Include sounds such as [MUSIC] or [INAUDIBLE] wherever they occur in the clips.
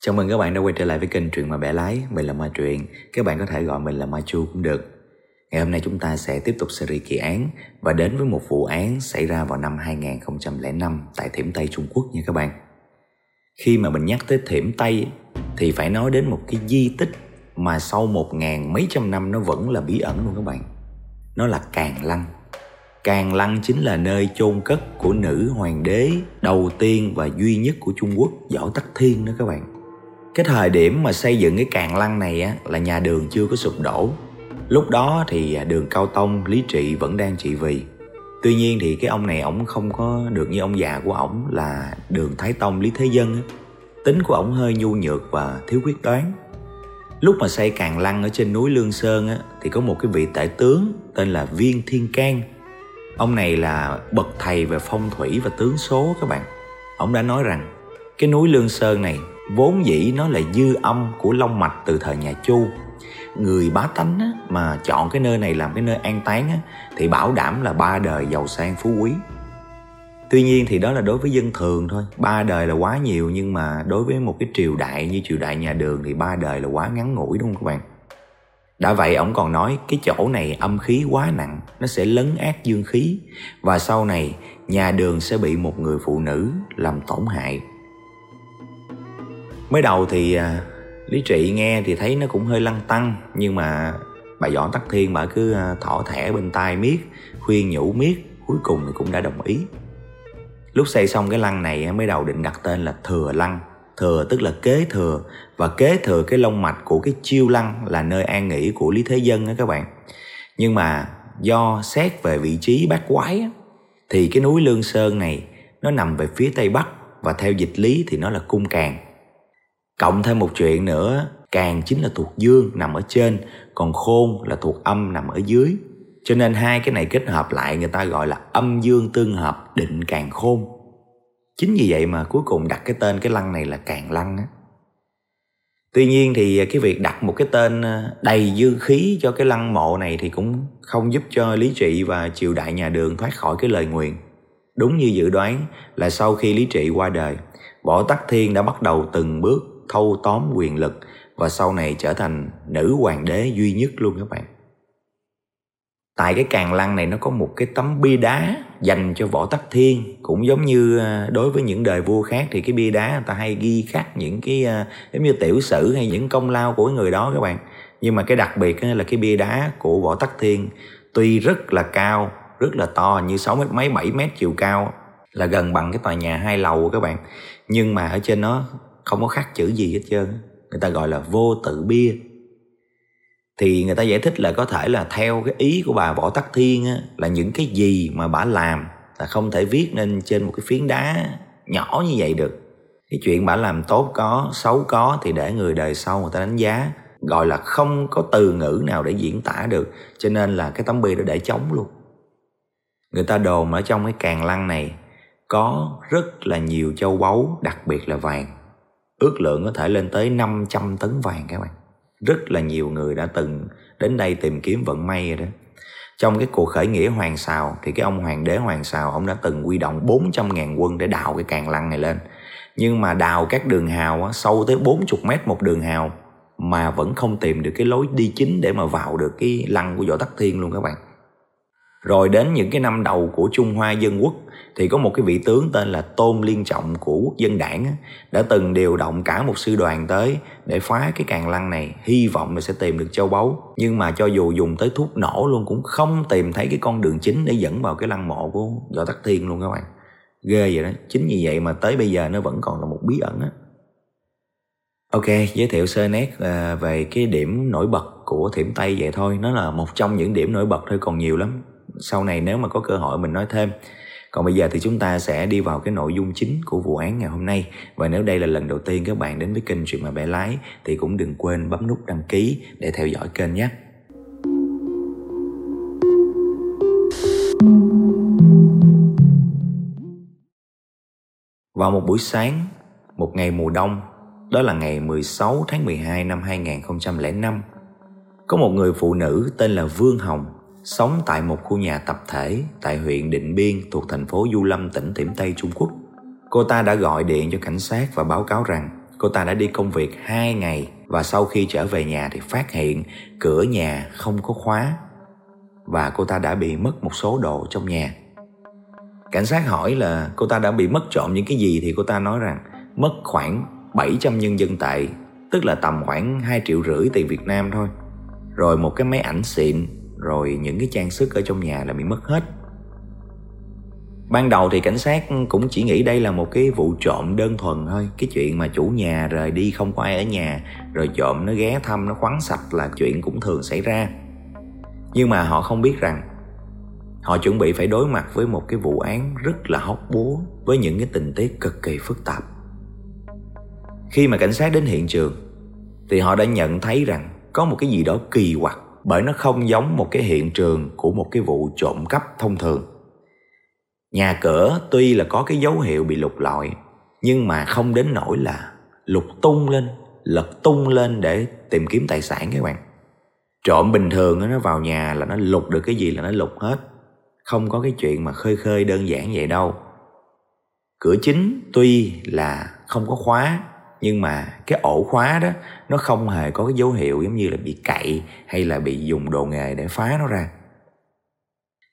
Chào mừng các bạn đã quay trở lại với kênh Truyện Mà Bẻ Lái. Mình là Ma Truyện. Các bạn có thể gọi mình là Ma Chu cũng được. Ngày hôm nay chúng ta sẽ tiếp tục series kỳ án Và đến với một vụ án xảy ra vào năm 2005 Tại Thiểm Tây Trung Quốc nha các bạn. Khi mà mình nhắc tới Thiểm Tây Thì phải nói đến một cái di tích Mà sau một ngàn mấy trăm năm nó vẫn là bí ẩn luôn các bạn. Nó là Càng Lăng. Càng Lăng chính là nơi chôn cất của nữ hoàng đế đầu tiên và duy nhất của Trung Quốc, Võ Tắc Thiên đó các bạn cái thời điểm mà xây dựng cái càng lăng này á, là nhà đường chưa có sụp đổ. Lúc đó thì à, đường cao tông, lý trị vẫn đang trị vì. Tuy nhiên thì cái ông này ổng không có được như ông già của ổng là đường thái tông, lý thế dân á. Tính của ổng hơi nhu nhược và thiếu quyết đoán. Lúc mà xây càng lăng ở trên núi lương sơn á, thì có một cái vị tể tướng tên là viên thiên can. Ông này là bậc thầy về phong thủy và tướng số các bạn. Ông đã nói rằng, cái núi lương sơn này vốn dĩ nó là dư âm của long mạch từ thời nhà chu. Người bá tánh á, mà chọn cái nơi này làm cái nơi an táng á, thì bảo đảm là ba đời giàu sang phú quý. Tuy nhiên thì đó là đối với dân thường thôi. Ba đời là quá nhiều nhưng mà đối với một cái triều đại như triều đại nhà đường thì ba đời là quá ngắn ngủi đúng không các bạn? Đã vậy ông còn nói cái chỗ này âm khí quá nặng nó sẽ lấn át dương khí. Và sau này nhà đường sẽ bị một người phụ nữ làm tổn hại mới đầu thì à, lý trị nghe thì thấy nó cũng hơi lăng tăng nhưng mà bà võ tắc thiên bà cứ à, thỏ thẻ bên tai miết khuyên nhủ miết cuối cùng thì cũng đã đồng ý. Lúc xây xong cái lăng này mới đầu định đặt tên là thừa lăng. Thừa tức là kế thừa và kế thừa cái lông mạch của cái chiêu lăng là nơi an nghỉ của lý thế dân đó các bạn. Nhưng mà do xét về vị trí bát quái thì cái núi lương sơn này nó nằm về phía tây bắc và theo dịch lý thì nó là cung càng. Cộng thêm một chuyện nữa, càng chính là thuộc dương nằm ở trên, còn khôn là thuộc âm nằm ở dưới. Cho nên hai cái này kết hợp lại người ta gọi là âm dương tương hợp định càng khôn. Chính vì vậy mà cuối cùng đặt cái tên cái lăng này là càng lăng á. Tuy nhiên thì cái việc đặt một cái tên ờ, đầy dư khí cho cái lăng mộ này thì cũng không giúp cho Lý Trị và triều đại nhà Đường thoát khỏi cái lời nguyền. Đúng như dự đoán là sau khi Lý Trị qua đời, Võ Tắc Thiên đã bắt đầu từng bước thâu tóm quyền lực và sau này trở thành nữ hoàng đế duy nhất luôn các bạn. Tại cái càng lăng này nó có một cái tấm bia đá dành cho Võ Tắc Thiên Cũng giống như ờ, đối với những đời vua khác thì cái bia đá người ta hay ghi khắc những cái ờ, giống như tiểu sử hay những công lao của người đó các bạn Nhưng mà cái đặc biệt là cái bia đá của Võ Tắc Thiên Tuy rất là cao, rất là to như 6 mét mấy 7 mét chiều cao Là gần bằng cái tòa nhà hai lầu các bạn Nhưng mà ở trên nó không có khắc chữ gì hết trơn. Người ta gọi là vô tự bia. Thì người ta giải thích là có thể là theo cái ý của bà võ tắc thiên á, là những cái gì mà bà làm là không thể viết nên trên một cái phiến đá nhỏ như vậy được. Cái chuyện bà làm tốt có xấu có thì để người đời sau người ta đánh giá. Gọi là không có từ ngữ nào để diễn tả được cho nên là cái tấm bia đó để chống luôn. Người ta đồn ở trong cái càng lăng này có rất là nhiều châu báu đặc biệt là vàng ước lượng có thể lên tới 500 tấn vàng các bạn. Rất là nhiều người đã từng đến đây tìm kiếm vận may rồi đó. Trong cái cuộc khởi nghĩa Hoàng Sào thì cái ông hoàng đế Hoàng Sào ông đã từng quy động 400.000 quân để đào cái càng lăng này lên. Nhưng mà đào các đường hào á, sâu tới 40 mét một đường hào mà vẫn không tìm được cái lối đi chính để mà vào được cái lăng của Võ Tắc Thiên luôn các bạn. Rồi đến những cái năm đầu của Trung Hoa Dân Quốc thì có một cái vị tướng tên là Tôn Liên Trọng của quốc dân đảng đã từng điều động cả một sư đoàn tới để phá cái càng lăng này hy vọng là sẽ tìm được châu báu. Nhưng mà cho dù dùng tới thuốc nổ luôn cũng không tìm thấy cái con đường chính để dẫn vào cái lăng mộ của Võ Tắc Thiên luôn các bạn. Ghê vậy đó chính vì vậy mà tới bây giờ nó vẫn còn là một bí ẩn á. Ok, giới thiệu sơ nét à, về cái điểm nổi bật của Thiểm Tây vậy thôi. Nó là một trong những điểm nổi bật thôi còn nhiều lắm. Sau này nếu mà có cơ hội mình nói thêm còn bây giờ thì chúng ta sẽ đi vào cái nội dung chính của vụ án ngày hôm nay. Và nếu đây là lần đầu tiên các bạn đến với kênh Chuyện Mà bé Lái Thì cũng đừng quên bấm nút đăng ký để theo dõi kênh nhé. Vào một buổi sáng, một ngày mùa đông, đó là ngày 16 tháng 12 năm 2005, có một người phụ nữ tên là Vương Hồng sống tại một khu nhà tập thể tại huyện Định Biên thuộc thành phố Du Lâm tỉnh Thiểm Tây Trung Quốc. Cô ta đã gọi điện cho cảnh sát và báo cáo rằng cô ta đã đi công việc 2 ngày và sau khi trở về nhà thì phát hiện cửa nhà không có khóa và cô ta đã bị mất một số đồ trong nhà. Cảnh sát hỏi là cô ta đã bị mất trộm những cái gì thì cô ta nói rằng mất khoảng 700 nhân dân tệ, tức là tầm khoảng 2 triệu rưỡi tiền Việt Nam thôi. Rồi một cái máy ảnh xịn, rồi những cái trang sức ở trong nhà là bị mất hết. Ban đầu thì cảnh sát cũng chỉ nghĩ đây là một cái vụ trộm đơn thuần thôi. Cái chuyện mà chủ nhà rời đi không có ai ở nhà, Rồi trộm nó ghé thăm, nó khoắn sạch là chuyện cũng thường xảy ra. Nhưng mà họ không biết rằng, Họ chuẩn bị phải đối mặt với một cái vụ án rất là hóc búa, Với những cái tình tiết cực kỳ phức tạp. Khi mà cảnh sát đến hiện trường, Thì họ đã nhận thấy rằng có một cái gì đó kỳ quặc. Bởi nó không giống một cái hiện trường của một cái vụ trộm cắp thông thường. Nhà cửa tuy là có cái dấu hiệu bị lục lọi, Nhưng mà không đến nỗi là lục tung lên, Lật tung lên để tìm kiếm tài sản các bạn. Trộm bình thường nó vào nhà là nó lục được cái gì là nó lục hết. Không có cái chuyện mà khơi khơi đơn giản vậy đâu. Cửa chính tuy là không có khóa nhưng mà cái ổ khóa đó, Nó không hề có cái dấu hiệu giống như là bị cậy Hay là bị dùng đồ nghề để phá nó ra.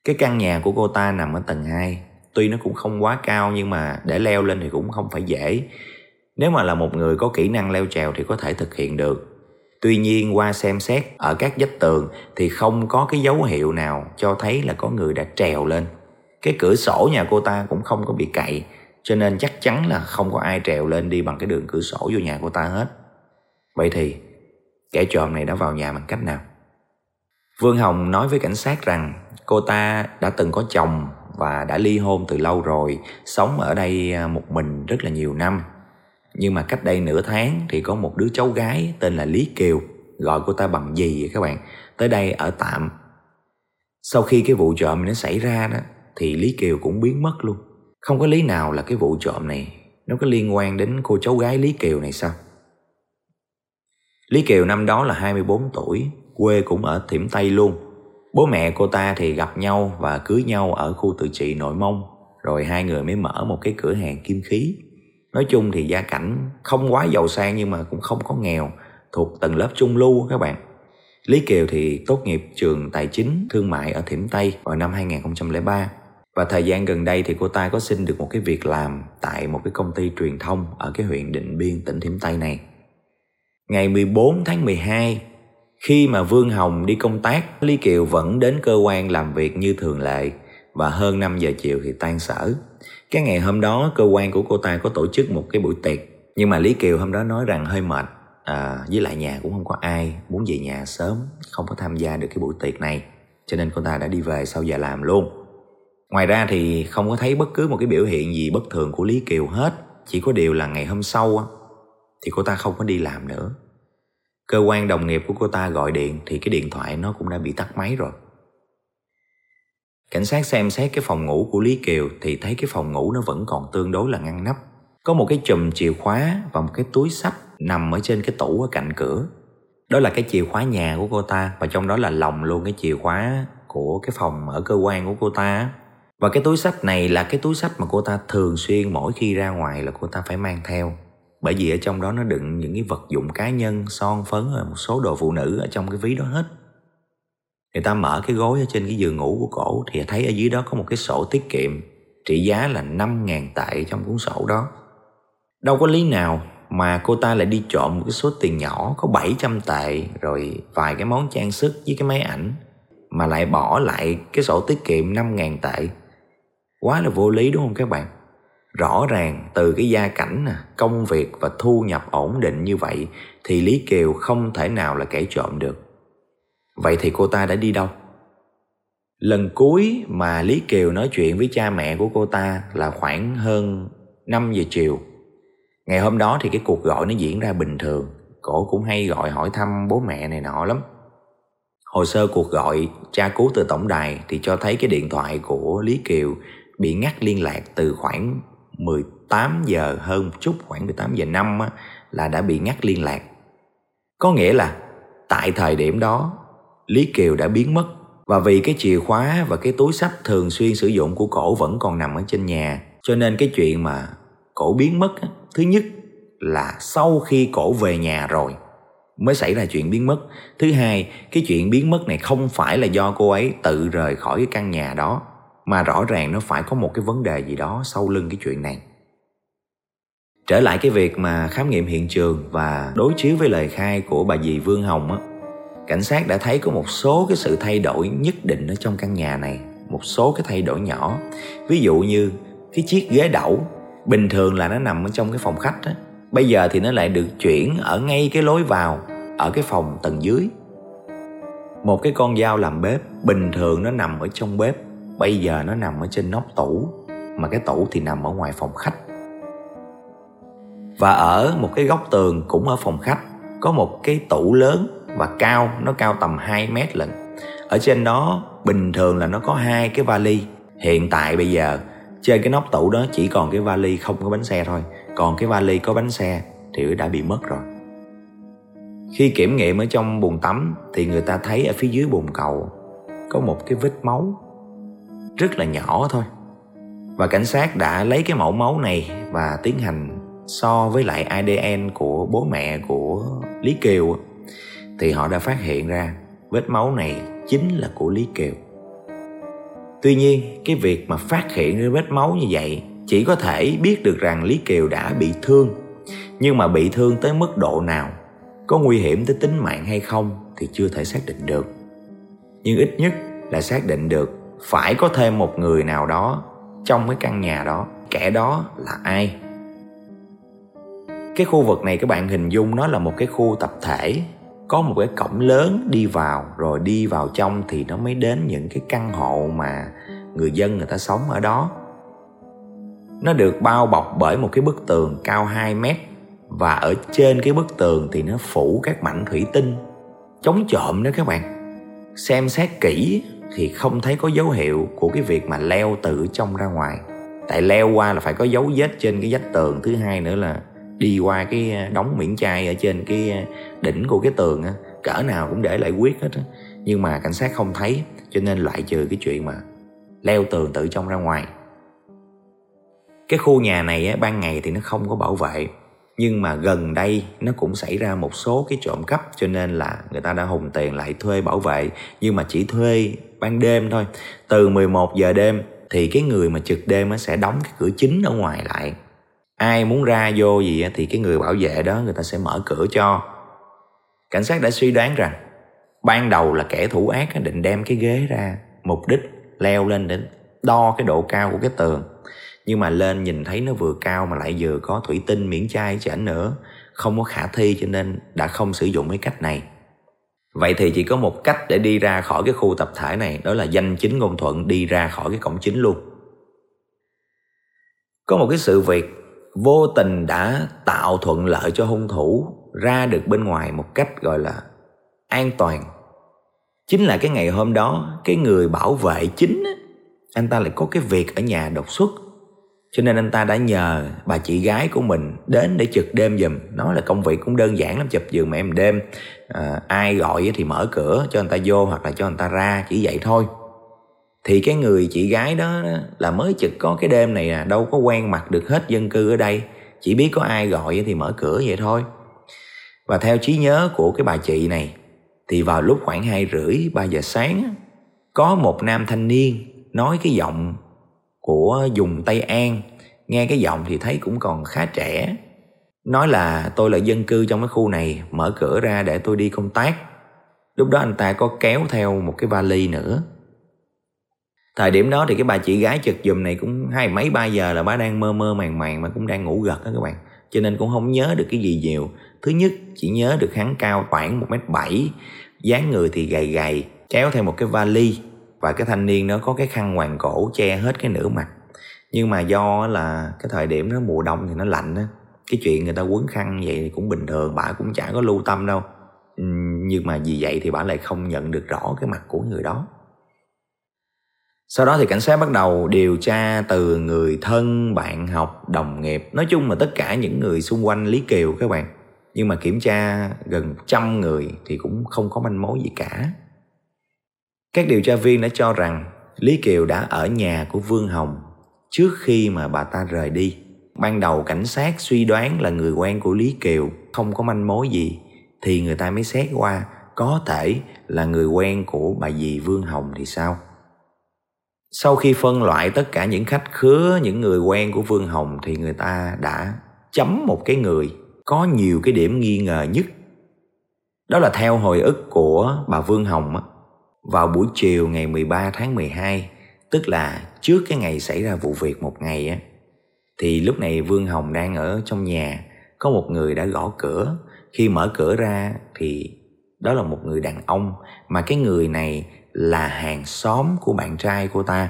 Cái căn nhà của cô ta nằm ở tầng 2 Tuy nó cũng không quá cao nhưng mà để leo lên thì cũng không phải dễ. Nếu mà là một người có kỹ năng leo trèo thì có thể thực hiện được. Tuy nhiên, qua xem xét ở các vách tường thì không có cái dấu hiệu nào cho thấy là có người đã trèo lên. Cái cửa sổ nhà cô ta cũng không có bị cậy. Cho nên chắc chắn là không có ai trèo lên đi bằng cái đường cửa sổ vô nhà cô ta hết Vậy thì kẻ trộm này đã vào nhà bằng cách nào? Vương Hồng nói với cảnh sát rằng cô ta đã từng có chồng và đã ly hôn từ lâu rồi, sống ở đây à, một mình rất là nhiều năm. Nhưng mà cách đây nửa tháng thì có một đứa cháu gái tên là Lý Kiều, gọi cô ta bằng gì vậy các bạn, tới đây ở tạm. Sau khi cái vụ trộm nó xảy ra đó, thì Lý Kiều cũng biến mất luôn. Không có lý nào là cái vụ trộm này nó có liên quan đến cô cháu gái Lý Kiều này sao? Lý Kiều năm đó là 24 tuổi, quê cũng ở Thiểm Tây luôn. Bố mẹ cô ta thì gặp nhau và cưới nhau ở khu tự trị nội mông, rồi hai người mới mở một cái cửa hàng kim khí. Nói chung thì gia cảnh không quá giàu sang nhưng mà cũng không có nghèo, thuộc tầng lớp trung lưu các bạn. Lý Kiều thì tốt nghiệp trường tài chính thương mại ở Thiểm Tây vào năm 2003 và thời gian gần đây thì cô ta có xin được một cái việc làm tại một cái công ty truyền thông ở cái huyện Định Biên tỉnh Thiểm Tây này. Ngày 14 tháng 12 khi mà Vương Hồng đi công tác, Lý Kiều vẫn đến cơ quan làm việc như thường lệ và hơn 5 giờ chiều thì tan sở. Cái ngày hôm đó cơ quan của cô ta có tổ chức một cái buổi tiệc nhưng mà Lý Kiều hôm đó nói rằng hơi mệt à, với lại nhà cũng không có ai muốn về nhà sớm không có tham gia được cái buổi tiệc này cho nên cô ta đã đi về sau giờ làm luôn. Ngoài ra thì không có thấy bất cứ một cái biểu hiện gì bất thường của Lý Kiều hết, chỉ có điều là ngày hôm sau thì cô ta không có đi làm nữa Cơ quan đồng nghiệp của cô ta gọi điện thì cái điện thoại nó cũng đã bị tắt máy rồi. Cảnh sát xem xét cái phòng ngủ của Lý Kiều thì thấy cái phòng ngủ nó vẫn còn tương đối là ngăn nắp. Có một cái chùm chìa khóa và một cái túi sách nằm ở trên cái tủ ở cạnh cửa. Đó là cái chìa khóa nhà của cô ta và trong đó là lồng luôn cái chìa khóa của cái phòng ở cơ quan của cô ta. Và cái túi sách này là cái túi sách mà cô ta thường xuyên mỗi khi ra ngoài là cô ta phải mang theo. Bởi vì ở trong đó nó đựng những cái vật dụng cá nhân, son, phấn và một số đồ phụ nữ ở trong cái ví đó hết. Người ta mở cái gối ở trên cái giường ngủ của cổ thì thấy ở dưới đó có một cái sổ tiết kiệm trị giá là 5.000 tệ trong cuốn sổ đó. Đâu có lý nào mà cô ta lại đi trộm một cái số tiền nhỏ, có 700 tệ, rồi vài cái món trang sức với cái máy ảnh, mà lại bỏ lại cái sổ tiết kiệm 5.000 tệ quá là vô lý đúng không các bạn Rõ ràng từ cái gia cảnh, công việc và thu nhập ổn định như vậy thì Lý Kiều không thể nào là kẻ trộm được. Vậy thì cô ta đã đi đâu? Lần cuối mà Lý Kiều nói chuyện với cha mẹ của cô ta là khoảng hơn 5 giờ chiều. Ngày hôm đó thì cái cuộc gọi nó diễn ra bình thường. Cổ cũng hay gọi hỏi thăm bố mẹ này nọ lắm. Hồ sơ cuộc gọi tra cứu từ tổng đài thì cho thấy cái điện thoại của Lý Kiều bị ngắt liên lạc từ khoảng 18 giờ hơn một chút khoảng 18 giờ 5 á, là đã bị ngắt liên lạc. Có nghĩa là tại thời điểm đó Lý Kiều đã biến mất và vì cái chìa khóa và cái túi sách thường xuyên sử dụng của cổ vẫn còn nằm ở trên nhà. Cho nên cái chuyện mà cổ biến mất á, thứ nhất là sau khi cổ về nhà rồi mới xảy ra chuyện biến mất. Thứ hai cái chuyện biến mất này không phải là do cô ấy tự rời khỏi cái căn nhà đó mà rõ ràng nó phải có một cái vấn đề gì đó sau lưng cái chuyện này. Trở lại cái việc mà khám nghiệm hiện trường và đối chiếu với lời khai của bà dì vương hồng á, cảnh sát đã thấy có một số cái sự thay đổi nhất định ở trong căn nhà này, một số cái thay đổi nhỏ. Ví dụ như cái chiếc ghế đẩu bình thường là nó nằm ở trong cái phòng khách á, bây giờ thì nó lại được chuyển ở ngay cái lối vào, ở cái phòng tầng dưới. Một cái con dao làm bếp bình thường nó nằm ở trong bếp bây giờ nó nằm ở trên nóc tủ, mà cái tủ thì nằm ở ngoài phòng khách. Và ở một cái góc tường cũng ở phòng khách, có một cái tủ lớn và cao, nó cao tầm 2 mét lận. Ở trên đó, bình thường là nó có hai cái vali. Hiện tại bây giờ, trên cái nóc tủ đó chỉ còn cái vali không có bánh xe thôi. Còn cái vali có bánh xe thì đã bị mất rồi. Khi kiểm nghiệm ở trong bồn tắm thì người ta thấy ở phía dưới bồn cầu có một cái vết máu rất là nhỏ thôi và cảnh sát đã lấy cái mẫu máu này và tiến hành so với lại ADN của bố mẹ của Lý Kiều thì họ đã phát hiện ra vết máu này chính là của Lý Kiều. Tuy nhiên, cái việc mà phát hiện ra vết máu như vậy chỉ có thể biết được rằng Lý Kiều đã bị thương, nhưng mà bị thương tới mức độ nào, có nguy hiểm tới tính mạng hay không thì chưa thể xác định được. Nhưng ít nhất là xác định được phải có thêm một người nào đó trong cái căn nhà đó, kẻ đó là ai. Cái khu vực này các bạn hình dung nó là một cái khu tập thể. Có một cái cổng lớn đi vào rồi đi vào trong thì nó mới đến những cái căn hộ mà người dân người ta sống ở đó. Nó được bao bọc bởi một cái bức tường cao 2 mét và ở trên cái bức tường thì nó phủ các mảnh thủy tinh. Chống trộm đó các bạn. Xem xét kỹ thì không thấy có dấu hiệu của cái việc mà leo từ trong ra ngoài. Tại leo qua là phải có dấu vết trên cái vách tường thứ hai nữa là đi qua cái ờ, đóng miễn chai ở trên cái ờ, đỉnh của cái tường á. Cỡ nào cũng để lại quyết hết á. Nhưng mà cảnh sát không thấy cho nên loại trừ cái chuyện mà leo tường tự trong ra ngoài. Cái khu nhà này á, ban ngày thì nó không có bảo vệ nhưng mà gần đây nó cũng xảy ra một số cái trộm cắp cho nên là người ta đã hùng tiền lại thuê bảo vệ. Nhưng mà chỉ thuê ban đêm thôi. Từ 11 giờ đêm thì cái người mà trực đêm nó sẽ đóng cái cửa chính ở ngoài lại. Ai muốn ra vô gì thì cái người bảo vệ đó, người ta sẽ mở cửa cho. Cảnh sát đã suy đoán rằng ban đầu là kẻ thủ ác định đem cái ghế ra, mục đích leo lên để đo cái độ cao của cái tường. Nhưng mà lên nhìn thấy nó vừa cao mà lại vừa có thủy tinh miễn chai chảnh nữa. Không có khả thi cho nên đã không sử dụng cái cách này vậy thì chỉ có một cách để đi ra khỏi cái khu tập thể này đó là danh chính ngôn thuận đi ra khỏi cái cổng chính luôn. Có một cái sự việc vô tình đã tạo thuận lợi cho hung thủ ra được bên ngoài một cách gọi là an toàn. Chính là cái ngày hôm đó cái người bảo vệ chính á, anh ta lại có cái việc ở nhà đột xuất cho nên anh ta đã nhờ bà chị gái của mình đến để trực đêm giùm. Nói là công việc cũng đơn giản lắm chụp giường mà em đêm. À, ai gọi thì mở cửa cho anh ta vô hoặc là cho anh ta ra chỉ vậy thôi. Thì cái người chị gái đó là mới trực có cái đêm này à đâu có quen mặt được hết dân cư ở đây. Chỉ biết có ai gọi thì mở cửa vậy thôi. Và theo trí nhớ của cái bà chị này thì vào lúc khoảng hai rưỡi ba giờ sáng có một nam thanh niên nói cái giọng của dùng Tây An. Nghe cái giọng thì thấy cũng còn khá trẻ. Nói là tôi là dân cư trong cái khu này, mở cửa ra để tôi đi công tác. Lúc đó anh ta có kéo theo một cái vali nữa. Thời điểm đó thì cái bà chị gái trực giùm này cũng hai mấy ba giờ là bà đang mơ mơ màng màng mà cũng đang ngủ gật đó các bạn. Cho nên cũng không nhớ được cái gì nhiều. Thứ nhất, chỉ nhớ được hắn cao khoảng một mét bảy, dáng người thì gầy gầy, kéo theo một cái vali và cái thanh niên nó có cái khăn hoàng cổ che hết cái nửa mặt nhưng mà do là cái thời điểm nó mùa đông thì nó lạnh á cái chuyện người ta quấn khăn vậy thì cũng bình thường bà cũng chả có lưu tâm đâu nhưng mà vì vậy thì bà lại không nhận được rõ cái mặt của người đó sau đó thì cảnh sát bắt đầu điều tra từ người thân, bạn học, đồng nghiệp, nói chung là tất cả những người xung quanh Lý Kiều các bạn. Nhưng mà kiểm tra gần trăm người thì cũng không có manh mối gì cả. Các điều tra viên đã cho rằng Lý Kiều đã ở nhà của Vương Hồng trước khi mà bà ta rời đi. ban đầu cảnh sát suy đoán là người quen của Lý Kiều không có manh mối gì thì người ta mới xét qua có thể là người quen của bà dì Vương Hồng thì sao? Sau khi phân loại tất cả những khách khứa, những người quen của Vương Hồng thì người ta đã chấm một cái người có nhiều cái điểm nghi ngờ nhất. Đó là theo hồi ức của bà Vương Hồng vào buổi chiều ngày 13 tháng 12, tức là trước cái ngày xảy ra vụ việc một ngày á, thì lúc này Vương Hồng đang ở trong nhà, có một người đã gõ cửa. Khi mở cửa ra thì đó là một người đàn ông mà cái người này là hàng xóm của bạn trai cô ta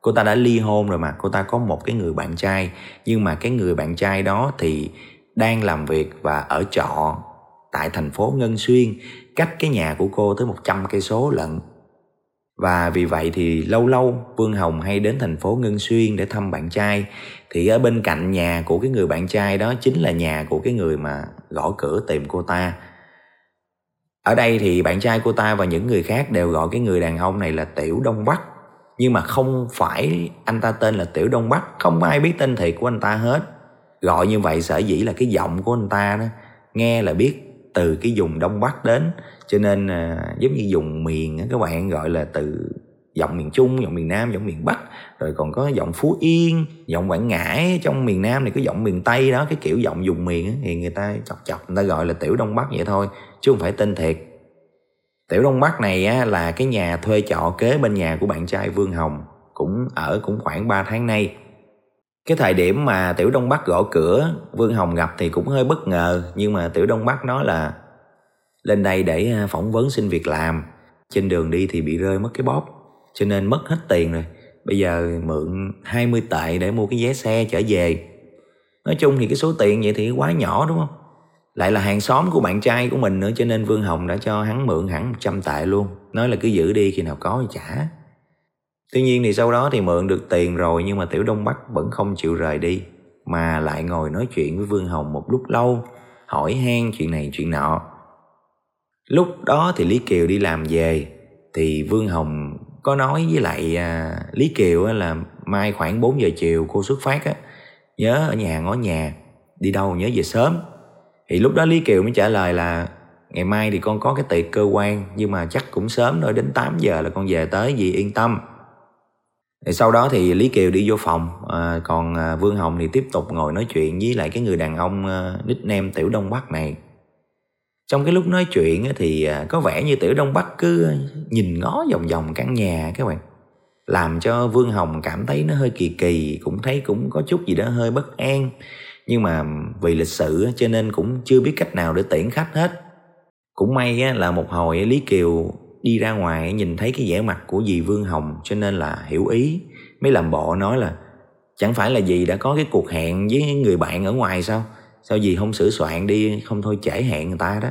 cô ta đã ly hôn rồi mà cô ta có một cái người bạn trai nhưng mà cái người bạn trai đó thì đang làm việc và ở trọ tại thành phố Ngân Xuyên cách cái nhà của cô tới 100 cây số lận. Và vì vậy thì lâu lâu Vương Hồng hay đến thành phố Ngân Xuyên để thăm bạn trai. Thì ở bên cạnh nhà của cái người bạn trai đó chính là nhà của cái người mà gõ cửa tìm cô ta. Ở đây thì bạn trai cô ta và những người khác đều gọi cái người đàn ông này là Tiểu Đông Bắc. Nhưng mà không phải anh ta tên là Tiểu Đông Bắc, không ai biết tên thiệt của anh ta hết. Gọi như vậy sở dĩ là cái giọng của anh ta đó, nghe là biết từ cái vùng Đông Bắc đến cho nên à, giống như vùng miền các bạn gọi là từ giọng miền Trung, giọng miền Nam, giọng miền Bắc. Rồi còn có giọng Phú Yên, giọng Quảng Ngãi trong miền Nam này có giọng miền Tây đó cái kiểu giọng vùng miền thì người ta chọc chọc người ta gọi là Tiểu Đông Bắc vậy thôi chứ không phải tên thiệt. Tiểu Đông Bắc này á, là cái nhà thuê trọ kế bên nhà của bạn trai Vương Hồng cũng ở cũng khoảng 3 tháng nay cái thời điểm mà Tiểu Đông Bắc gõ cửa, Vương Hồng gặp thì cũng hơi bất ngờ, nhưng mà Tiểu Đông Bắc nói là, lên đây để à, phỏng vấn xin việc làm. Trên đường đi thì bị rơi mất cái bóp, cho nên mất hết tiền rồi. Bây giờ mượn 20 tệ để mua cái vé xe trở về. Nói chung thì cái số tiền vậy thì quá nhỏ, đúng không? Lại là hàng xóm của bạn trai của mình nữa, cho nên Vương Hồng đã cho hắn mượn hẳn 100 tệ luôn. Nói là cứ giữ đi, khi nào có thì trả tuy nhiên thì sau đó thì mượn được tiền rồi nhưng mà Tiểu Đông Bắc vẫn không chịu rời đi mà lại ngồi nói chuyện với Vương Hồng một lúc lâu hỏi han chuyện này chuyện nọ. Lúc đó thì Lý Kiều đi làm về thì Vương Hồng có nói với lại à, Lý Kiều á, là mai khoảng 4 giờ chiều cô xuất phát á nhớ ở nhà ngó nhà đi đâu nhớ về sớm. Thì lúc đó Lý Kiều mới trả lời là ngày mai thì con có cái tiệc cơ quan nhưng mà chắc cũng sớm thôi đến 8 giờ là con về tới vì yên tâm thì sau đó thì Lý Kiều đi vô phòng à, còn à, Vương Hồng thì tiếp tục ngồi nói chuyện với lại cái người đàn ông à, nickname Tiểu Đông Bắc này. Trong cái lúc nói chuyện thì à, có vẻ như Tiểu Đông Bắc cứ à, nhìn ngó vòng vòng căn nhà các bạn làm cho Vương Hồng cảm thấy nó hơi kỳ kỳ cũng thấy cũng có chút gì đó hơi bất an. Nhưng mà vì lịch sự cho nên cũng chưa biết cách nào để tiễn khách hết. Cũng may là một hồi Lý Kiều đi ra ngoài nhìn thấy cái vẻ mặt của dì Vương Hồng cho nên là hiểu ý. Mới làm bộ nói là, chẳng phải là dì đã có cái cuộc hẹn với người bạn ở ngoài sao? Sao dì không sửa soạn đi, không thôi trễ hẹn người ta đó?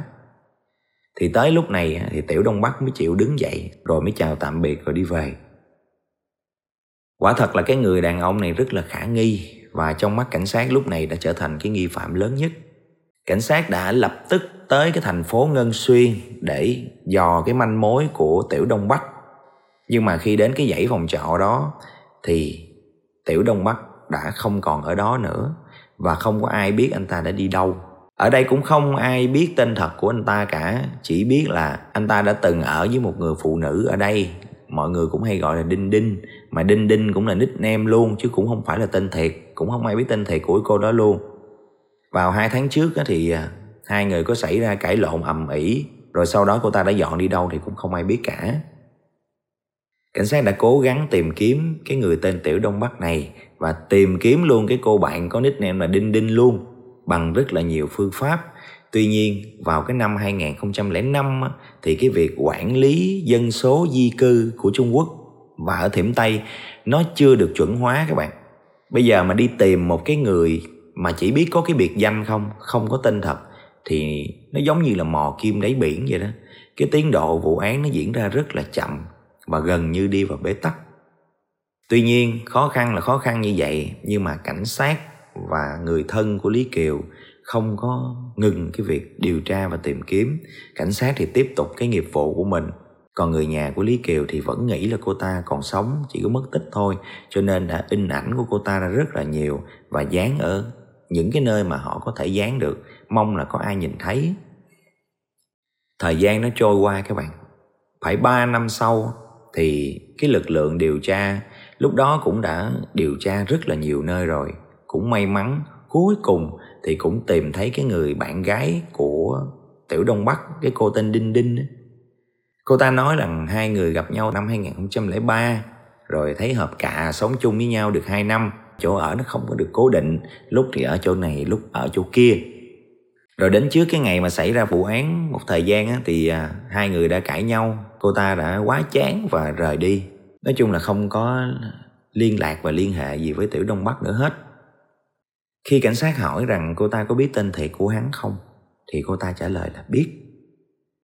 Thì tới lúc này thì tiểu đông bắc mới chịu đứng dậy, rồi mới chào tạm biệt rồi đi về. Quả thật là cái người đàn ông này rất là khả nghi, và trong mắt cảnh sát lúc này đã trở thành cái nghi phạm lớn nhất. Cảnh sát đã lập tức tới cái thành phố ngân xuyên để dò cái manh mối của tiểu đông bắc. Nhưng mà khi đến cái dãy phòng trọ đó thì tiểu đông bắc đã không còn ở đó nữa và không có ai biết anh ta đã đi đâu. Ở đây cũng không ai biết tên thật của anh ta cả, chỉ biết là anh ta đã từng ở với một người phụ nữ ở đây. Mọi người cũng hay gọi là đinh đinh, mà đinh đinh cũng là nickname luôn, chứ cũng không phải là tên thiệt, cũng không ai biết tên thiệt của cô đó luôn. Vào hai tháng trước thì à, hai người có xảy ra cãi lộn ầm ĩ rồi sau đó cô ta đã dọn đi đâu thì cũng không ai biết cả cảnh sát đã cố gắng tìm kiếm cái người tên tiểu đông bắc này và tìm kiếm luôn cái cô bạn có nickname là đinh đinh luôn bằng rất là nhiều phương pháp Tuy nhiên vào cái năm 2005 thì cái việc quản lý dân số di cư của Trung Quốc và ở Thiểm Tây nó chưa được chuẩn hóa các bạn. Bây giờ mà đi tìm một cái người mà chỉ biết có cái biệt danh không, không có tên thật thì nó giống như là mò kim đáy biển vậy đó. Cái tiến độ vụ án nó diễn ra rất là chậm và gần như đi vào bế tắc. Tuy nhiên, khó khăn là khó khăn như vậy, nhưng mà cảnh sát và người thân của Lý Kiều không có ngừng cái việc điều tra và tìm kiếm cảnh sát thì tiếp tục cái nghiệp vụ của mình còn người nhà của Lý Kiều thì vẫn nghĩ là cô ta còn sống, chỉ có mất tích thôi cho nên đã in ảnh của cô ta ra rất là nhiều và dán ở những cái nơi mà họ có thể dán được mong là có ai nhìn thấy. Thời gian nó trôi qua các bạn. Phải 3 năm sau thì cái lực lượng điều tra, lúc đó cũng đã điều tra rất là nhiều nơi rồi. Cũng may mắn, cuối cùng thì cũng tìm thấy cái người bạn gái của tiểu đông bắc, cái cô tên đinh đinh ấy. cô ta nói rằng hai người gặp nhau năm 2003 rồi thấy hợp cạ sống chung với nhau được 2 năm. Chỗ ở nó không có được cố định, lúc thì ở chỗ này, lúc ở chỗ kia rồi đến trước cái ngày mà xảy ra vụ án một thời gian á, thì à, hai người đã cãi nhau cô ta đã quá chán và rời đi. Nói chung là không có liên lạc và liên hệ gì với tiểu đông bắc nữa hết. Khi cảnh sát hỏi rằng cô ta có biết tên thiệt của hắn không thì cô ta trả lời là biết.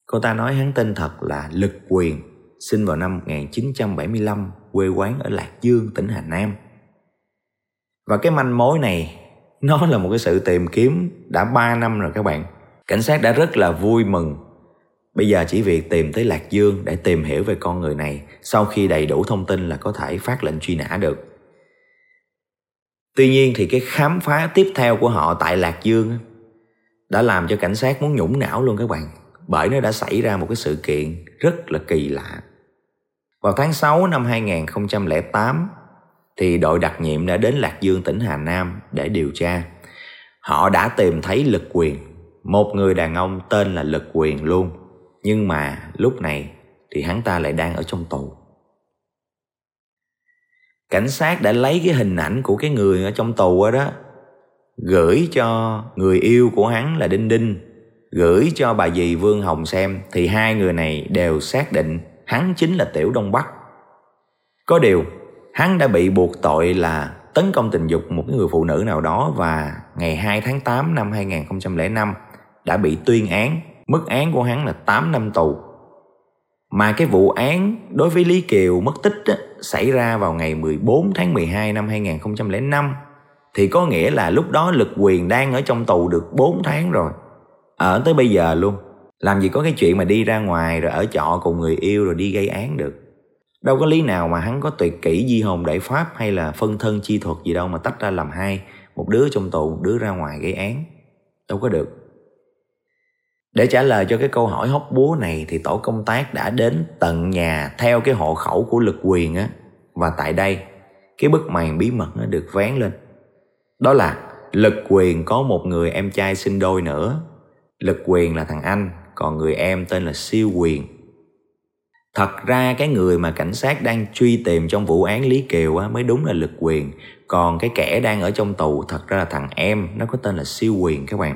Cô ta nói hắn tên thật là lực quyền sinh vào năm 1975 quê quán ở Lạc Dương tỉnh Hà Nam. Và cái manh mối này nó là một cái sự tìm kiếm đã 3 năm rồi các bạn. Cảnh sát đã rất là vui mừng. Bây giờ chỉ việc tìm tới lạc dương để tìm hiểu về con người này, sau khi đầy đủ thông tin là có thể phát lệnh truy nã được. Tuy nhiên thì cái khám phá tiếp theo của họ tại lạc dương đã làm cho cảnh sát muốn nhũng não luôn các bạn. Bởi nó đã xảy ra một cái sự kiện rất là kỳ lạ. Vào tháng 6 năm 2008 thì đội đặc nhiệm đã đến Lạc Dương tỉnh Hà Nam để điều tra. Họ đã tìm thấy Lực Quyền, một người đàn ông tên là Lực Quyền luôn. Nhưng mà lúc này thì hắn ta lại đang ở trong tù. Cảnh sát đã lấy cái hình ảnh của cái người ở trong tù đó, đó gửi cho người yêu của hắn là Đinh Đinh, gửi cho bà dì Vương Hồng xem thì hai người này đều xác định hắn chính là Tiểu Đông Bắc. Có điều hắn đã bị buộc tội là tấn công tình dục một người phụ nữ nào đó và ngày 2 tháng 8 năm 2005 đã bị tuyên án, mức án của hắn là 8 năm tù. Mà cái vụ án đối với Lý Kiều mất tích á, xảy ra vào ngày 14 tháng 12 năm 2005 thì có nghĩa là lúc đó lực quyền đang ở trong tù được 4 tháng rồi. Ở tới bây giờ luôn. Làm gì có cái chuyện mà đi ra ngoài rồi ở trọ cùng người yêu rồi đi gây án được. Đâu có lý nào mà hắn có tuyệt kỹ di hồn đại pháp hay là phân thân chi thuật gì đâu mà tách ra làm hai. Một đứa trong tù, một đứa ra ngoài gây án. Đâu có được. Để trả lời cho cái câu hỏi hóc búa này thì tổ công tác đã đến tận nhà theo cái hộ khẩu của lực quyền á. Và tại đây, cái bức màn bí mật nó được vén lên. Đó là lực quyền có một người em trai sinh đôi nữa. Lực quyền là thằng anh, còn người em tên là siêu quyền Thật ra cái người mà cảnh sát đang truy tìm trong vụ án Lý Kiều á, mới đúng là lực quyền. Còn cái kẻ đang ở trong tù thật ra là thằng em Nó có tên là siêu quyền các bạn.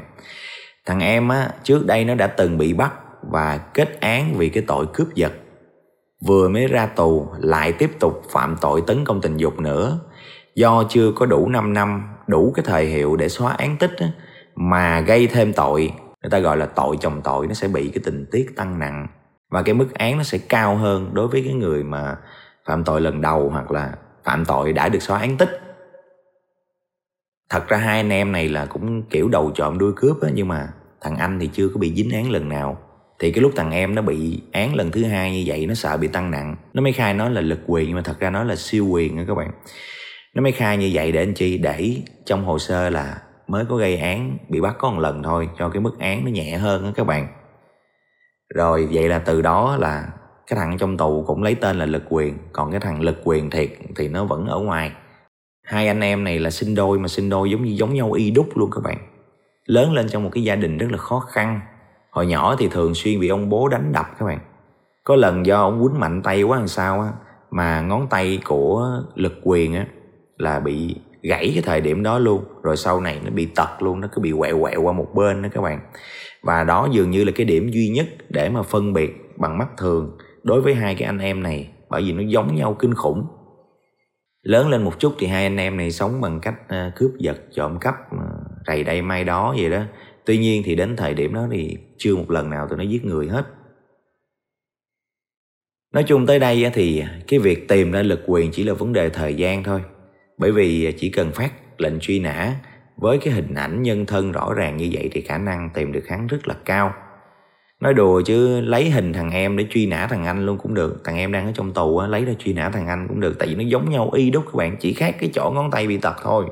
Thằng em á, trước đây nó đã từng bị bắt và kết án vì cái tội cướp giật. Vừa mới ra tù lại tiếp tục phạm tội tấn công tình dục nữa. Do chưa có đủ 5 năm, đủ cái thời hiệu để xóa án tích á, Mà gây thêm tội, người ta gọi là tội chồng tội Nó sẽ bị cái tình tiết tăng nặng và cái mức án nó sẽ cao hơn đối với cái người mà phạm tội lần đầu hoặc là phạm tội đã được xóa án tích. Thật ra hai anh em này là cũng kiểu đầu trộm đuôi cướp á, nhưng mà thằng anh thì chưa có bị dính án lần nào. Thì cái lúc thằng em nó bị án lần thứ hai như vậy, nó sợ bị tăng nặng. Nó mới khai nó là lực quyền, nhưng mà thật ra nó là siêu quyền á các bạn. Nó mới khai như vậy để anh chi để trong hồ sơ là mới có gây án, bị bắt có một lần thôi, cho cái mức án nó nhẹ hơn á các bạn rồi vậy là từ đó là cái thằng trong tù cũng lấy tên là lực quyền. Còn cái thằng lực quyền thiệt thì nó vẫn ở ngoài. Hai anh em này là sinh đôi mà sinh đôi giống như, giống nhau y đúc luôn các bạn. Lớn lên trong một cái gia đình rất là khó khăn. Hồi nhỏ thì thường xuyên bị ông bố đánh đập các bạn. Có lần do ông quýnh mạnh tay quá làm sao á, mà ngón tay của lực quyền á là bị gãy cái thời điểm đó luôn. Rồi sau này nó bị tật luôn, nó cứ bị quẹo quẹo qua một bên đó các bạn. Và đó dường như là cái điểm duy nhất để mà phân biệt bằng mắt thường đối với hai cái anh em này, bởi vì nó giống nhau kinh khủng. Lớn lên một chút thì hai anh em này sống bằng cách ờ, cướp giật, trộm cắp ờ, rầy đây mai đó vậy đó. Tuy nhiên thì đến thời điểm đó thì chưa một lần nào tụi nó giết người hết. Nói chung tới đây thì cái việc tìm ra lực quyền chỉ là vấn đề thời gian thôi bởi vì chỉ cần phát lệnh truy nã với cái hình ảnh nhân thân rõ ràng như vậy thì khả năng tìm được hắn rất là cao. Nói đùa chứ lấy hình thằng em để truy nã thằng anh luôn cũng được. Thằng em đang ở trong tù á lấy ra truy nã thằng anh cũng được. Tại vì nó giống nhau y đúc các bạn chỉ khác cái chỗ ngón tay bị tật thôi.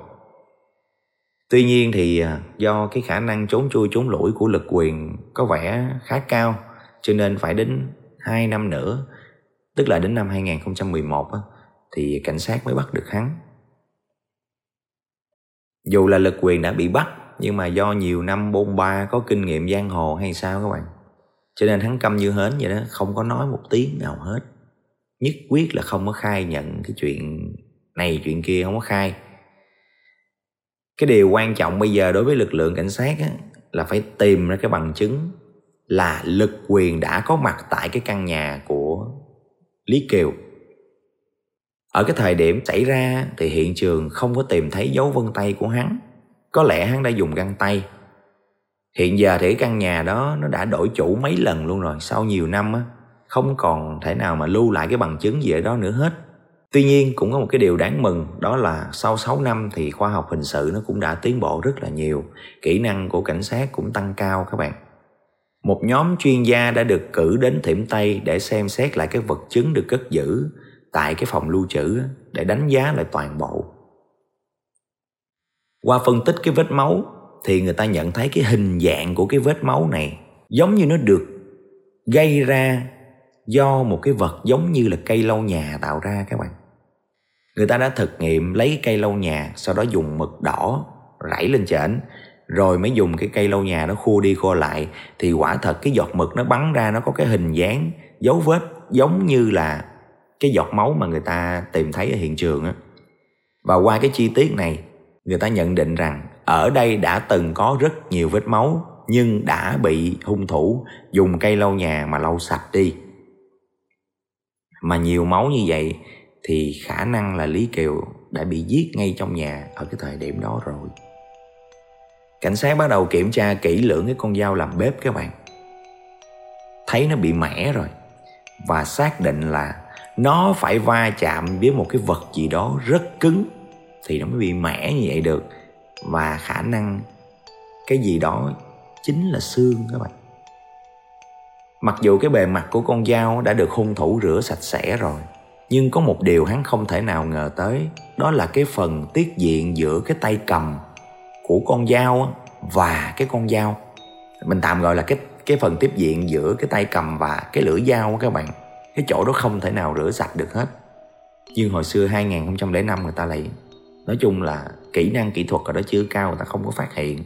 Tuy nhiên thì à, do cái khả năng trốn chui trốn lủi của lực quyền có vẻ khá cao cho nên phải đến 2 năm nữa tức là đến năm 2011 á, thì cảnh sát mới bắt được hắn dù là lực quyền đã bị bắt nhưng mà do nhiều năm bôn ba có kinh nghiệm giang hồ hay sao các bạn? Cho nên hắn câm như hến vậy đó không có nói một tiếng nào hết. Nhất quyết là không có khai nhận cái chuyện này chuyện kia không có khai. Cái điều quan trọng bây giờ đối với lực lượng cảnh sát á, là phải tìm ra cái bằng chứng là lực quyền đã có mặt tại cái căn nhà của lý kiều ở cái thời điểm xảy ra thì hiện trường không có tìm thấy dấu vân tay của hắn. Có lẽ hắn đã dùng găng tay. Hiện giờ thì cái căn nhà đó nó đã đổi chủ mấy lần luôn rồi, sau nhiều năm á, không còn thể nào mà lưu lại cái bằng chứng gì ở đó nữa hết. Tuy nhiên cũng có một cái điều đáng mừng, đó là sau 6 năm thì khoa học hình sự nó cũng đã tiến bộ rất là nhiều. Kỹ năng của cảnh sát cũng tăng cao các bạn. Một nhóm chuyên gia đã được cử đến thiểm tây để xem xét lại các vật chứng được cất giữ tại cái phòng lưu trữ để đánh giá lại toàn bộ. Qua phân tích cái vết máu, thì người ta nhận thấy cái hình dạng của cái vết máu này giống như nó được gây ra do một cái vật giống như là cây lau nhà tạo ra các bạn. Người ta đã thực nghiệm lấy cây lau nhà, sau đó dùng mực đỏ rảy lên trển rồi mới dùng cái cây lau nhà nó khua đi khua lại, thì quả thật cái giọt mực nó bắn ra nó có cái hình dáng dấu vết giống như là cái giọt máu mà người ta tìm thấy ở hiện trường á. Và qua cái chi tiết này, người ta nhận định rằng ở đây đã từng có rất nhiều vết máu, nhưng đã bị hung thủ dùng cây lau nhà mà lau sạch đi. Mà nhiều máu như vậy thì khả năng là lý kiều đã bị giết ngay trong nhà ở cái thời điểm đó rồi. Cảnh sát bắt đầu kiểm tra kỹ lưỡng cái con dao làm bếp các bạn. Thấy nó bị mẻ rồi và xác định là nó phải va chạm với một cái vật gì đó rất cứng. Thì nó mới bị mẻ như vậy được. Và khả năng cái gì đó chính là xương các bạn. Mặc dù cái bề mặt của con dao đã được hung thủ rửa sạch sẽ rồi, nhưng có một điều hắn không thể nào ngờ tới, đó là cái phần tiết diện giữa cái tay cầm của con dao và cái con dao. Mình tạm gọi là cái cái phần tiếp diện giữa cái tay cầm và cái lưỡi dao các bạn cái chỗ đó không thể nào rửa sạch được hết. Nhưng hồi xưa 2005 người ta lại nói chung là kỹ năng kỹ thuật ở đó chưa cao, người ta không có phát hiện.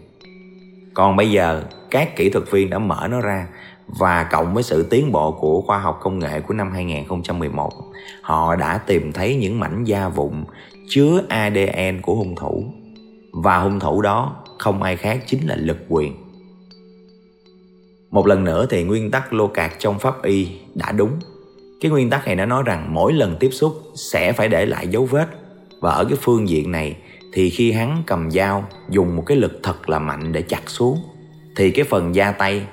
Còn bây giờ, các kỹ thuật viên đã mở nó ra. Và cộng với sự tiến bộ của khoa học công nghệ của năm 2011 họ đã tìm thấy những mảnh da vụn chứa ADN của hung thủ. Và hung thủ đó không ai khác chính là lực quyền. Một lần nữa thì nguyên tắc lô cạc trong pháp y đã đúng cái nguyên tắc này nó nói rằng mỗi lần tiếp xúc sẽ phải để lại dấu vết. Và ở cái phương diện này thì khi hắn cầm dao, dùng một cái lực thật là mạnh để chặt xuống, thì cái phần da tay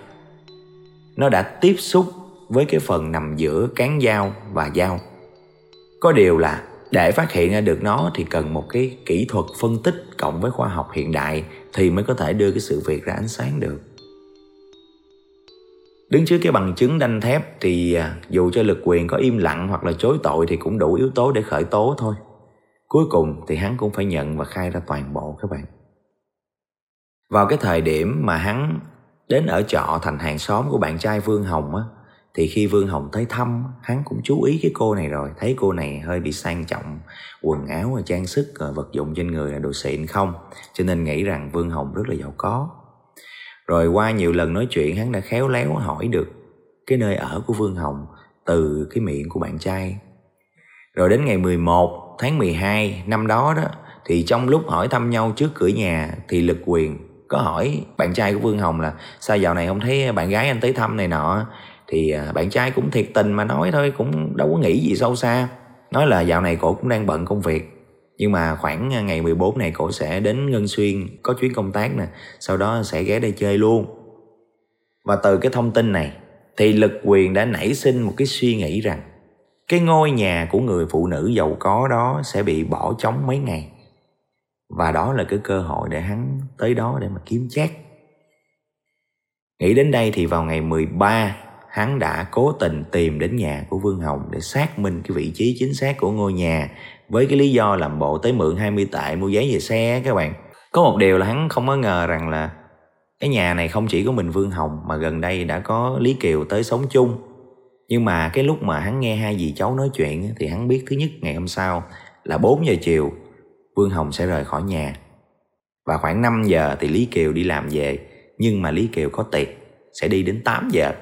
nó đã tiếp xúc với cái phần nằm giữa cán dao và dao. Có điều là để phát hiện ra được nó thì cần một cái kỹ thuật phân tích cộng với khoa học hiện đại thì mới có thể đưa cái sự việc ra ánh sáng được đứng trước cái bằng chứng đanh thép thì à, dù cho lực quyền có im lặng hoặc là chối tội thì cũng đủ yếu tố để khởi tố thôi. Cuối cùng thì hắn cũng phải nhận và khai ra toàn bộ các bạn. Vào cái thời điểm mà hắn đến ở trọ thành hàng xóm của bạn trai Vương Hồng á, thì khi Vương Hồng tới thăm, hắn cũng chú ý cái cô này rồi. Thấy cô này hơi bị sang trọng, quần áo và trang sức và vật dụng trên người là đồ xịn không? Cho nên nghĩ rằng Vương Hồng rất là giàu có rồi qua nhiều lần nói chuyện, hắn đã khéo léo hỏi được cái nơi ở của Vương Hồng từ cái miệng của bạn trai. Rồi đến ngày 11 tháng 12 năm đó đó, thì trong lúc hỏi thăm nhau trước cửa nhà, thì lực quyền có hỏi bạn trai của Vương Hồng là, sao dạo này không thấy bạn gái anh tới thăm này nọ? Thì à, bạn trai cũng thiệt tình mà nói thôi, cũng đâu có nghĩ gì sâu xa. Nói là dạo này cổ cũng đang bận công việc nhưng mà khoảng à, ngày 14 này cổ sẽ đến Ngân Xuyên có chuyến công tác nè, sau đó sẽ ghé đây chơi luôn. Và từ cái thông tin này thì lực quyền đã nảy sinh một cái suy nghĩ rằng cái ngôi nhà của người phụ nữ giàu có đó sẽ bị bỏ trống mấy ngày. Và đó là cái cơ hội để hắn tới đó để mà kiếm chác. Nghĩ đến đây thì vào ngày 13 hắn đã cố tình tìm đến nhà của Vương Hồng để xác minh cái vị trí chính xác của ngôi nhà với cái lý do làm bộ tới mượn 20 tệ mua giấy về xe các bạn. Có một điều là hắn không có ngờ rằng là cái nhà này không chỉ có mình Vương Hồng mà gần đây đã có Lý Kiều tới sống chung. Nhưng mà cái lúc mà hắn nghe hai dì cháu nói chuyện thì hắn biết thứ nhất ngày hôm sau là 4 giờ chiều, Vương Hồng sẽ rời khỏi nhà. Và khoảng 5 giờ thì Lý Kiều đi làm về, nhưng mà Lý Kiều có tiệc, sẽ đi đến 8 giờ.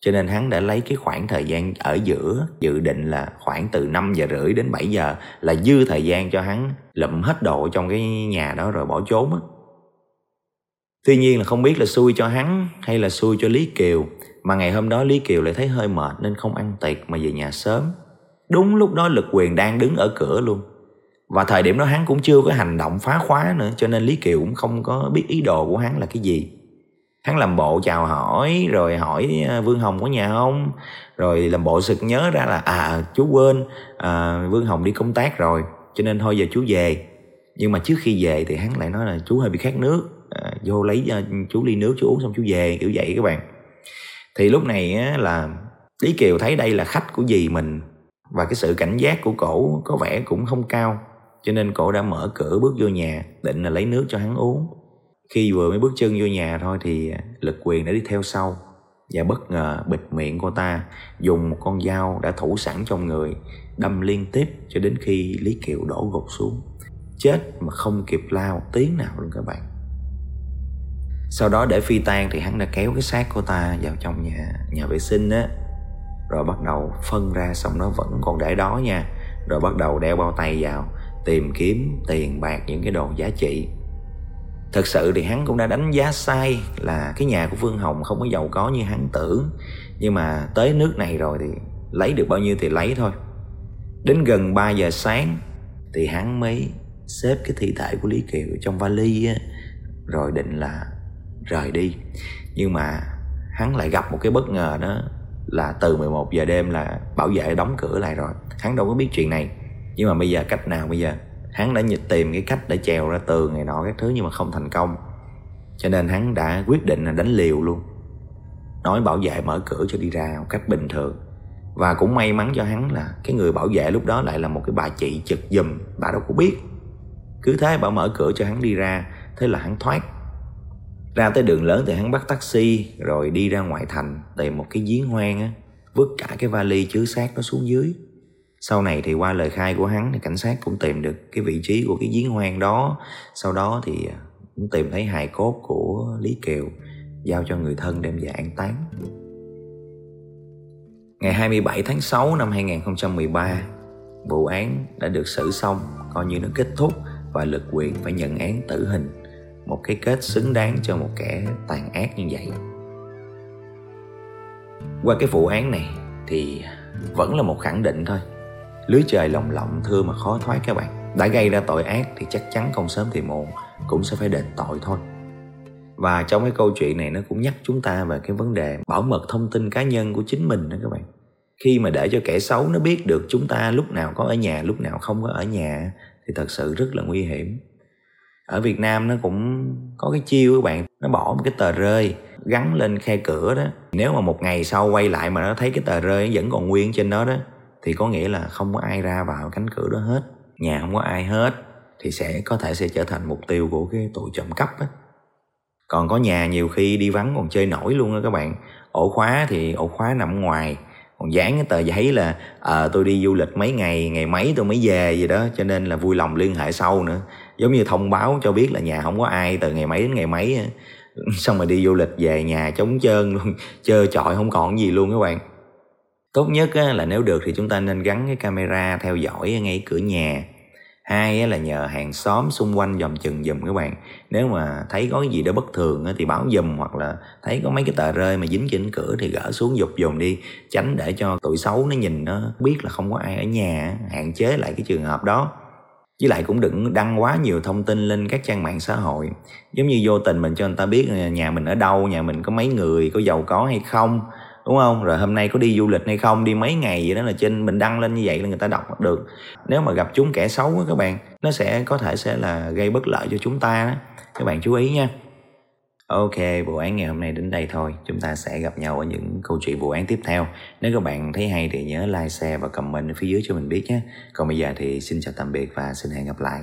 Cho nên hắn đã lấy cái khoảng thời gian ở giữa, dự định là khoảng từ 5 giờ rưỡi đến 7 giờ là dư thời gian cho hắn lụm hết đồ trong cái nhà đó rồi bỏ trốn á. Tuy nhiên là không biết là xui cho hắn hay là xui cho Lý Kiều, mà ngày hôm đó Lý Kiều lại thấy hơi mệt nên không ăn tiệc mà về nhà sớm. Đúng lúc đó Lực Quyền đang đứng ở cửa luôn. Và thời điểm đó hắn cũng chưa có hành động phá khóa nữa, cho nên Lý Kiều cũng không có biết ý đồ của hắn là cái gì. Hắn làm bộ chào hỏi rồi hỏi à, Vương Hồng có nhà không? Rồi làm bộ sực nhớ ra là à chú quên à, Vương Hồng đi công tác rồi cho nên thôi giờ chú về. Nhưng mà trước khi về thì hắn lại nói là chú hơi bị khát nước à, vô lấy uh, chú ly nước chú uống xong chú về kiểu vậy các bạn. Thì lúc này á, là Lý Kiều thấy đây là khách của dì mình và cái sự cảnh giác của cổ có vẻ cũng không cao cho nên cổ đã mở cửa bước vô nhà định là lấy nước cho hắn uống khi vừa mới bước chân vô nhà thôi thì lực quyền đã đi theo sau và bất ngờ bịt miệng cô ta, dùng một con dao đã thủ sẵn trong người, đâm liên tiếp cho đến khi lý kiều đổ gục xuống. Chết mà không kịp la một tiếng nào luôn các bạn. Sau đó để phi tan thì hắn đã kéo cái xác cô ta vào trong nhà nhà vệ sinh á. Rồi bắt đầu phân ra xong nó vẫn còn để đó nha. Rồi bắt đầu đeo bao tay vào, tìm kiếm tiền bạc, những cái đồ giá trị thật sự thì hắn cũng đã đánh giá sai là cái nhà của vương hồng không có giàu có như hắn tưởng nhưng mà tới nước này rồi thì lấy được bao nhiêu thì lấy thôi. Đến gần 3 giờ sáng thì hắn mới xếp cái thi thể của lý kiều trong vali á, rồi định là rời đi. Nhưng mà hắn lại gặp một cái bất ngờ đó là từ 11 giờ đêm là bảo vệ đóng cửa lại rồi. Hắn đâu có biết chuyện này. Nhưng mà bây giờ cách nào bây giờ? Hắn đã nhịp tìm cái cách để trèo ra tường này nọ các thứ nhưng mà không thành công. Cho nên hắn đã quyết định là đánh liều luôn. Nói bảo vệ mở cửa cho đi ra một cách bình thường. Và cũng may mắn cho hắn là cái người bảo vệ lúc đó lại là một cái bà chị chực giùm bà đâu có biết. Cứ thế bà mở cửa cho hắn đi ra, thế là hắn thoát. Ra tới đường lớn thì hắn bắt taxi, rồi đi ra ngoại thành, tìm một cái giếng hoang á, vứt cả cái vali chứa xác nó xuống dưới sau này thì qua lời khai của hắn thì cảnh sát cũng tìm được cái vị trí của cái giếng hoang đó. Sau đó thì à, cũng tìm thấy hài cốt của lý kiều, giao cho người thân đem về an táng. Ngày 27 tháng 6 năm 2013 vụ án đã được xử xong, coi như nó kết thúc và lực quyền phải nhận án tử hình. Một cái kết xứng đáng cho một kẻ tàn ác như vậy. Qua cái vụ án này thì vẫn là một khẳng định thôi lưới trời lồng lộng, thưa mà khó thoát các bạn. Đã gây ra tội ác thì chắc chắn không sớm thì muộn, cũng sẽ phải đền tội thôi. Và trong cái câu chuyện này nó cũng nhắc chúng ta về cái vấn đề bảo mật thông tin cá nhân của chính mình đó các bạn. Khi mà để cho kẻ xấu nó biết được chúng ta lúc nào có ở nhà, lúc nào không có ở nhà, thì thật sự rất là nguy hiểm. Ở Việt Nam nó cũng có cái chiêu các bạn, nó bỏ một cái tờ rơi, gắn lên khe cửa đó. Nếu mà một ngày sau quay lại mà nó thấy cái tờ rơi vẫn còn nguyên trên đó đó thì có nghĩa là không có ai ra vào cánh cửa đó hết. Nhà không có ai hết thì sẽ có thể sẽ trở thành mục tiêu của cái tội trộm cắp á. Còn có nhà nhiều khi đi vắng còn chơi nổi luôn á các bạn. Ổ khóa thì ổ khóa nằm ngoài. Còn dán cái tờ giấy là à, tôi đi du lịch mấy ngày ngày mấy tôi mới về gì đó. Cho nên là vui lòng liên hệ sau nữa. Giống như thông báo cho biết là nhà không có ai từ ngày mấy đến ngày mấy [LAUGHS] xong rồi đi du lịch về nhà trống trơn luôn. Chơi trọi không còn gì luôn các bạn tốt nhất là nếu được thì chúng ta nên gắn cái camera theo dõi ngay cửa nhà. Hai là nhờ hàng xóm xung quanh dòm chừng dùm các bạn. Nếu mà thấy có cái gì đó bất thường thì báo dùm, hoặc là thấy có mấy cái tờ rơi mà dính trên cửa thì gỡ xuống dục dùm đi. Tránh để cho tụi xấu nó nhìn nó biết là không có ai ở nhà hạn chế lại cái trường hợp đó. Với lại cũng đừng đăng quá nhiều thông tin lên các trang mạng xã hội. Giống như vô tình mình cho người ta biết ờ, nhà mình ở đâu, nhà mình có mấy người, có giàu có hay không đúng không rồi hôm nay có đi du lịch hay không đi mấy ngày vậy đó là trên mình đăng lên như vậy là người ta đọc được nếu mà gặp chúng kẻ xấu á các bạn nó sẽ có thể sẽ là gây bất lợi cho chúng ta đó các bạn chú ý nha Ok, vụ án ngày hôm nay đến đây thôi. Chúng ta sẽ gặp nhau ở những câu chuyện vụ án tiếp theo. Nếu các bạn thấy hay thì nhớ like, share và comment ở phía dưới cho mình biết nhé. Còn bây giờ thì xin chào tạm biệt và xin hẹn gặp lại.